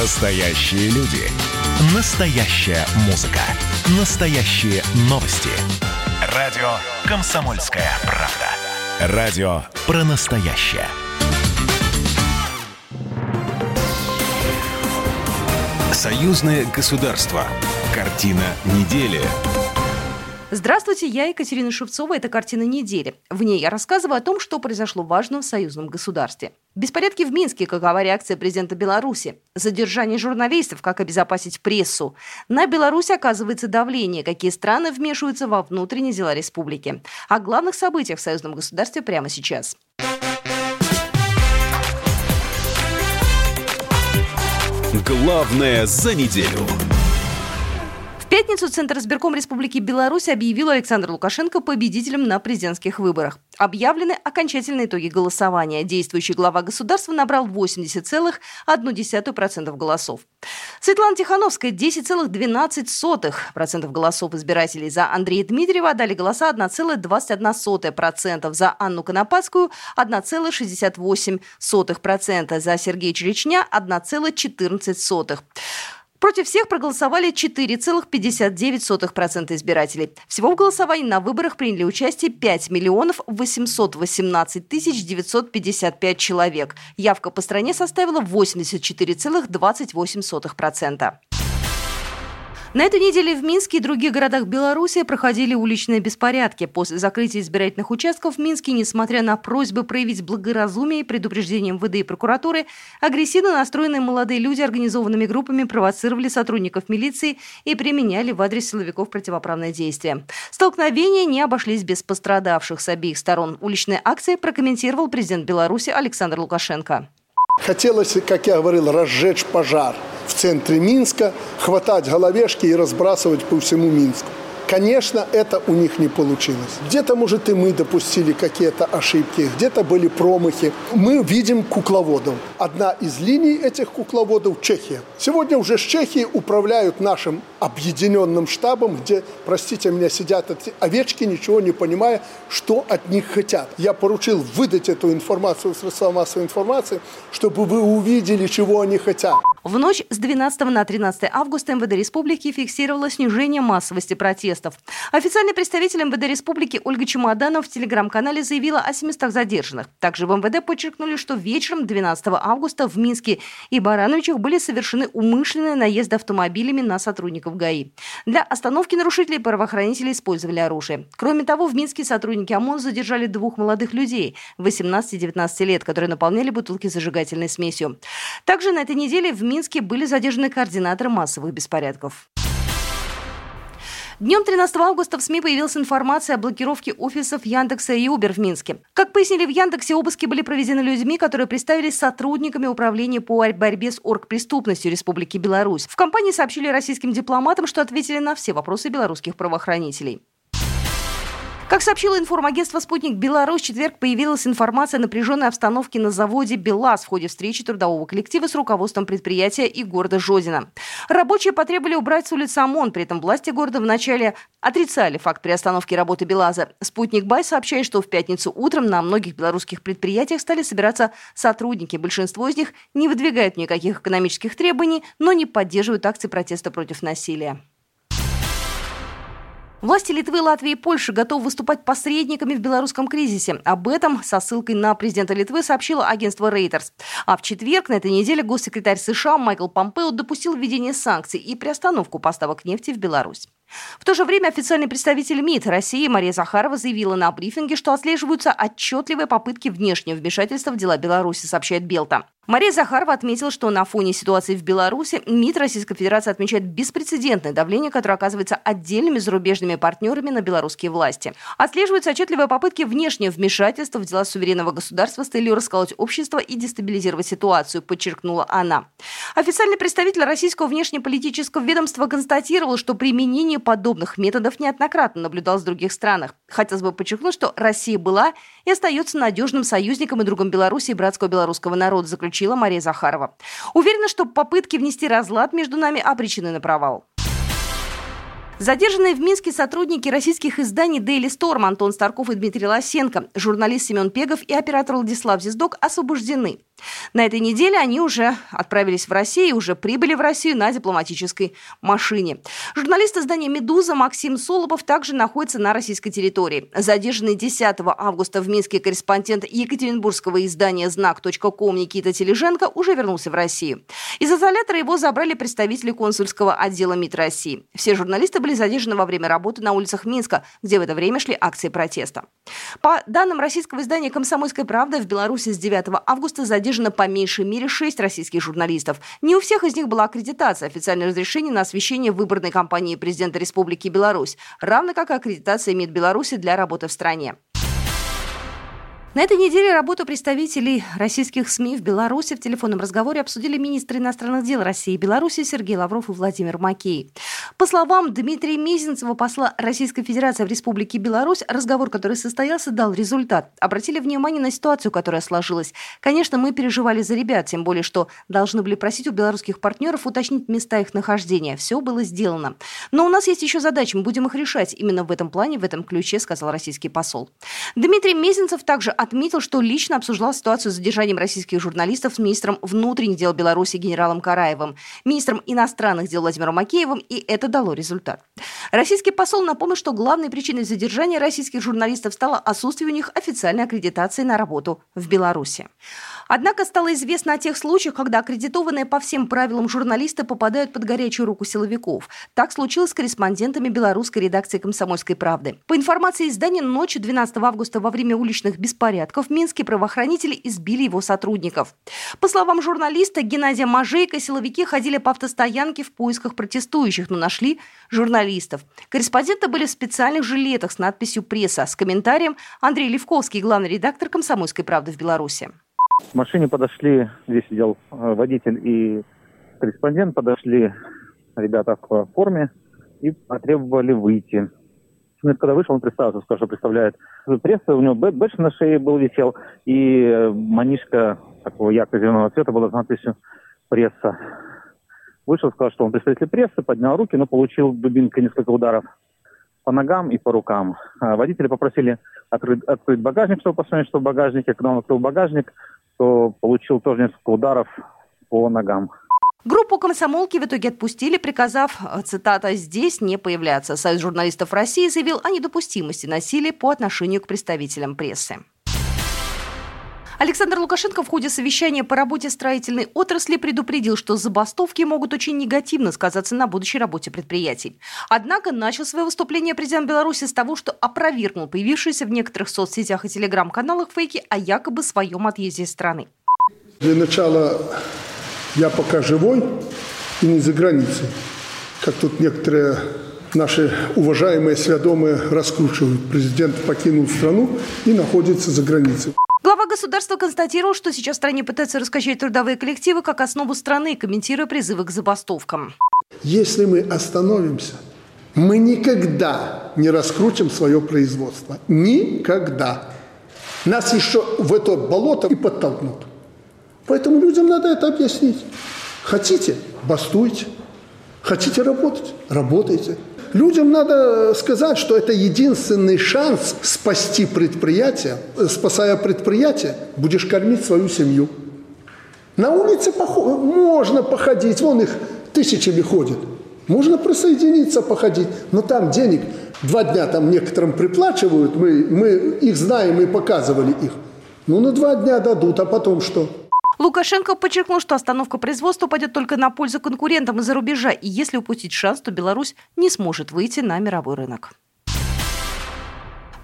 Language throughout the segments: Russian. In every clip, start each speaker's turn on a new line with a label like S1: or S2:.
S1: Настоящие люди. Настоящая музыка. Настоящие новости. Радио «Комсомольская правда». Радио про настоящее. Союзное государство. Картина недели.
S2: Здравствуйте, я Екатерина Шевцова. Это «Картина недели». В ней я рассказываю о том, что произошло важно в союзном государстве. Беспорядки в Минске, какова реакция президента Беларуси? Задержание журналистов, как обезопасить прессу? На Беларуси оказывается давление, какие страны вмешиваются во внутренние дела республики. О главных событиях в союзном государстве прямо сейчас.
S1: Главное за неделю
S2: пятницу Центр избирком Республики Беларусь объявил Александра Лукашенко победителем на президентских выборах. Объявлены окончательные итоги голосования. Действующий глава государства набрал 80,1% голосов. Светлана Тихановская 10,12% голосов избирателей. За Андрея Дмитриева отдали голоса 1,21%. За Анну Конопадскую 1,68%. За Сергея Черечня 1,14%. Против всех проголосовали 4,59% избирателей. Всего в голосовании на выборах приняли участие 5 миллионов 818 тысяч 955 человек. Явка по стране составила 84,28%. На этой неделе в Минске и других городах Беларуси проходили уличные беспорядки. После закрытия избирательных участков в Минске, несмотря на просьбы проявить благоразумие и предупреждение МВД и прокуратуры, агрессивно настроенные молодые люди организованными группами провоцировали сотрудников милиции и применяли в адрес силовиков противоправные действия. Столкновения не обошлись без пострадавших с обеих сторон. Уличные акции прокомментировал президент Беларуси Александр Лукашенко.
S3: Хотелось, как я говорил, разжечь пожар – в центре Минска, хватать головешки и разбрасывать по всему Минску. Конечно, это у них не получилось. Где-то, может, и мы допустили какие-то ошибки, где-то были промахи. Мы видим кукловодов. Одна из линий этих кукловодов – Чехия. Сегодня уже с Чехии управляют нашим объединенным штабом, где, простите меня, сидят эти овечки, ничего не понимая, что от них хотят. Я поручил выдать эту информацию в средства массовой информации, чтобы вы увидели, чего они хотят.
S2: В ночь с 12 на 13 августа МВД Республики фиксировало снижение массовости протестов. Официальный представитель МВД Республики Ольга Чемоданов в телеграм-канале заявила о 700 задержанных. Также в МВД подчеркнули, что вечером 12 августа в Минске и Барановичах были совершены умышленные наезды автомобилями на сотрудников ГАИ. Для остановки нарушителей правоохранители использовали оружие. Кроме того, в Минске сотрудники ОМОН задержали двух молодых людей 18 и 19 лет, которые наполняли бутылки зажигательной смесью. Также на этой неделе в Минске были задержаны координаторы массовых беспорядков. Днем 13 августа в СМИ появилась информация о блокировке офисов Яндекса и Uber в Минске. Как пояснили в Яндексе, обыски были проведены людьми, которые представились сотрудниками управления по борьбе с оргпреступностью Республики Беларусь. В компании сообщили российским дипломатам, что ответили на все вопросы белорусских правоохранителей. Как сообщило информагентство «Спутник Беларусь», в четверг появилась информация о напряженной обстановке на заводе «БелАЗ» в ходе встречи трудового коллектива с руководством предприятия и города Жодина. Рабочие потребовали убрать с улицы ОМОН, при этом власти города вначале отрицали факт приостановки работы «БелАЗа». «Спутник Бай» сообщает, что в пятницу утром на многих белорусских предприятиях стали собираться сотрудники. Большинство из них не выдвигают никаких экономических требований, но не поддерживают акции протеста против насилия. Власти Литвы, Латвии и Польши готовы выступать посредниками в белорусском кризисе. Об этом со ссылкой на президента Литвы сообщило агентство Reuters. А в четверг на этой неделе госсекретарь США Майкл Помпео допустил введение санкций и приостановку поставок нефти в Беларусь. В то же время официальный представитель МИД России Мария Захарова заявила на брифинге, что отслеживаются отчетливые попытки внешнего вмешательства в дела Беларуси, сообщает Белта. Мария Захарова отметила, что на фоне ситуации в Беларуси МИД Российской Федерации отмечает беспрецедентное давление, которое оказывается отдельными зарубежными партнерами на белорусские власти. Отслеживаются отчетливые попытки внешнего вмешательства в дела суверенного государства с целью расколоть общество и дестабилизировать ситуацию, подчеркнула она. Официальный представитель российского внешнеполитического ведомства констатировал, что применение подобных методов неоднократно наблюдалось в других странах. Хотелось бы подчеркнуть, что Россия была и остается надежным союзником и другом Беларуси и братского белорусского народа, заключила Мария Захарова. Уверена, что попытки внести разлад между нами обречены на провал. Задержанные в Минске сотрудники российских изданий Daily Storm Антон Старков и Дмитрий Лосенко, журналист Семен Пегов и оператор Владислав Зиздок освобождены. На этой неделе они уже отправились в Россию, уже прибыли в Россию на дипломатической машине. Журналист издания «Медуза» Максим Солобов также находится на российской территории. Задержанный 10 августа в Минске корреспондент Екатеринбургского издания «Знак.ком» Никита Тележенко уже вернулся в Россию. Из изолятора его забрали представители консульского отдела МИД России. Все журналисты были задержаны во время работы на улицах Минска, где в это время шли акции протеста. По данным российского издания «Комсомольская правда», в Беларуси с 9 августа задержано по меньшей мере 6 российских журналистов. Не у всех из них была аккредитация, официальное разрешение на освещение выборной кампании президента Республики Беларусь, равно как аккредитация МИД Беларуси для работы в стране. На этой неделе работу представителей российских СМИ в Беларуси в телефонном разговоре обсудили министры иностранных дел России и Беларуси Сергей Лавров и Владимир Макей. По словам Дмитрия Мезенцева, посла Российской Федерации в Республике Беларусь, разговор, который состоялся, дал результат. Обратили внимание на ситуацию, которая сложилась. Конечно, мы переживали за ребят, тем более, что должны были просить у белорусских партнеров уточнить места их нахождения. Все было сделано. Но у нас есть еще задачи, мы будем их решать. Именно в этом плане, в этом ключе, сказал российский посол. Дмитрий Мезенцев также отметил, что лично обсуждал ситуацию с задержанием российских журналистов с министром внутренних дел Беларуси генералом Караевым, министром иностранных дел Владимиром Макеевым, и это дало результат. Российский посол напомнил, что главной причиной задержания российских журналистов стало отсутствие у них официальной аккредитации на работу в Беларуси. Однако стало известно о тех случаях, когда аккредитованные по всем правилам журналисты попадают под горячую руку силовиков. Так случилось с корреспондентами белорусской редакции «Комсомольской правды». По информации издания, ночью 12 августа во время уличных беспорядков минские правоохранители избили его сотрудников. По словам журналиста Геннадия Мажейка, силовики ходили по автостоянке в поисках протестующих, но нашли журналистов. Корреспонденты были в специальных жилетах с надписью «Пресса» с комментарием Андрей Левковский, главный редактор «Комсомольской правды» в Беларуси.
S4: К машине подошли, здесь сидел э, водитель и корреспондент, подошли ребята в форме и потребовали выйти. Ну, когда вышел, он представился, сказал, что представляет пресса, у него бэдж на шее был висел, и э, манишка такого ярко-зеленого цвета была с надписью «Пресса». Вышел, сказал, что он представитель прессы, поднял руки, но получил дубинкой несколько ударов по ногам и по рукам. А водители попросили открыть, открыть багажник, чтобы посмотреть, что в багажнике. Когда он открыл багажник, то получил тоже несколько ударов по ногам.
S2: Группу комсомолки в итоге отпустили, приказав, цитата, «здесь не появляться». Союз журналистов России заявил о недопустимости насилия по отношению к представителям прессы. Александр Лукашенко в ходе совещания по работе строительной отрасли предупредил, что забастовки могут очень негативно сказаться на будущей работе предприятий. Однако начал свое выступление президент Беларуси с того, что опровергнул появившиеся в некоторых соцсетях и телеграм-каналах фейки о якобы своем отъезде из страны.
S3: Для начала я пока живой и не за границей, как тут некоторые наши уважаемые, сведомые раскручивают. Президент покинул страну и находится за границей.
S2: Глава государства констатировал, что сейчас в стране пытаются раскачать трудовые коллективы как основу страны, комментируя призывы к забастовкам.
S3: Если мы остановимся, мы никогда не раскрутим свое производство. Никогда. Нас еще в это болото и подтолкнут. Поэтому людям надо это объяснить. Хотите – бастуйте. Хотите работать – работайте. Людям надо сказать, что это единственный шанс спасти предприятие. Спасая предприятие, будешь кормить свою семью. На улице можно походить, вон их тысячами ходят. Можно присоединиться, походить, но там денег два дня там некоторым приплачивают, мы, мы их знаем и показывали их. Ну, на два дня дадут, а потом что?
S2: Лукашенко подчеркнул, что остановка производства пойдет только на пользу конкурентам из-за рубежа, и если упустить шанс, то Беларусь не сможет выйти на мировой рынок.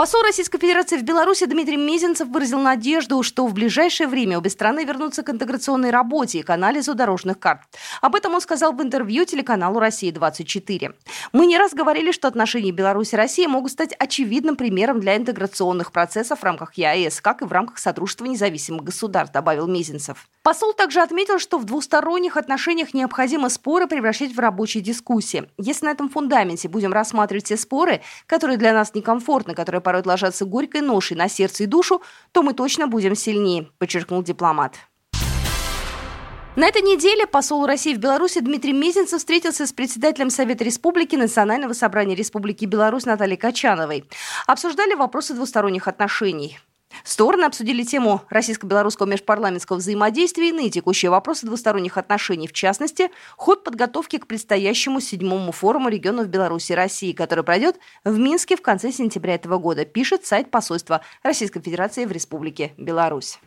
S2: Посол Российской Федерации в Беларуси Дмитрий Мезенцев выразил надежду, что в ближайшее время обе страны вернутся к интеграционной работе и к анализу дорожных карт. Об этом он сказал в интервью телеканалу «Россия-24». «Мы не раз говорили, что отношения Беларуси и России могут стать очевидным примером для интеграционных процессов в рамках ЕАЭС, как и в рамках сотрудничества независимых государств», добавил Мезенцев. Посол также отметил, что в двусторонних отношениях необходимо споры превращать в рабочие дискуссии. Если на этом фундаменте будем рассматривать все споры, которые для нас некомфортны, которые порой ложатся горькой ношей на сердце и душу, то мы точно будем сильнее, подчеркнул дипломат. На этой неделе посол России в Беларуси Дмитрий Мезенцев встретился с председателем Совета Республики Национального собрания Республики Беларусь Натальей Качановой. Обсуждали вопросы двусторонних отношений. Стороны обсудили тему российско-белорусского межпарламентского взаимодействия и иные текущие вопросы двусторонних отношений, в частности, ход подготовки к предстоящему седьмому форуму регионов Беларуси и России, который пройдет в Минске в конце сентября этого года, пишет сайт посольства Российской Федерации в Республике Беларусь.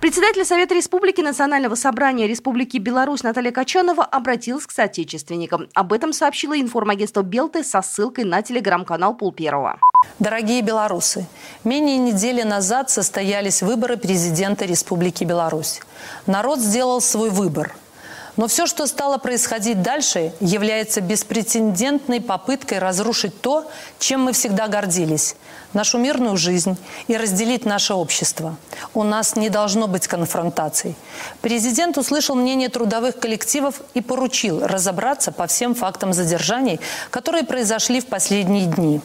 S2: Председатель Совета Республики Национального собрания Республики Беларусь Наталья Качанова обратилась к соотечественникам. Об этом сообщила информагентство «Белты» со ссылкой на телеграм-канал Пул Первого.
S5: Дорогие белорусы, менее недели назад состоялись выборы президента Республики Беларусь. Народ сделал свой выбор – но все, что стало происходить дальше, является беспрецедентной попыткой разрушить то, чем мы всегда гордились – нашу мирную жизнь и разделить наше общество. У нас не должно быть конфронтаций. Президент услышал мнение трудовых коллективов и поручил разобраться по всем фактам задержаний, которые произошли в последние дни.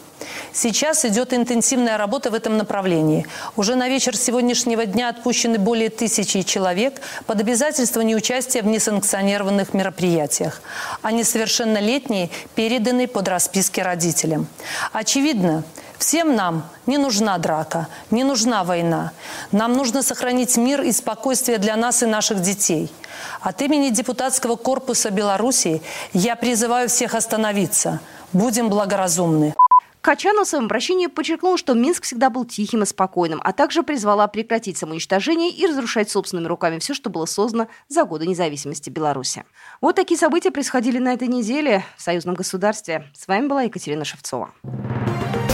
S5: Сейчас идет интенсивная работа в этом направлении. Уже на вечер сегодняшнего дня отпущены более тысячи человек под обязательство неучастия в несанкционированных мероприятиях. А несовершеннолетние переданы под расписки родителям. Очевидно, Всем нам не нужна драка, не нужна война. Нам нужно сохранить мир и спокойствие для нас и наших детей. От имени депутатского корпуса Белоруссии я призываю всех остановиться. Будем благоразумны.
S2: Качанов в своем обращении подчеркнул, что Минск всегда был тихим и спокойным, а также призвала прекратить самоуничтожение и разрушать собственными руками все, что было создано за годы независимости Беларуси. Вот такие события происходили на этой неделе в союзном государстве. С вами была Екатерина Шевцова.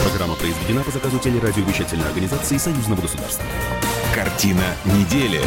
S1: Программа произведена по заказу телерадиовещательной организации Союзного государства. Картина недели.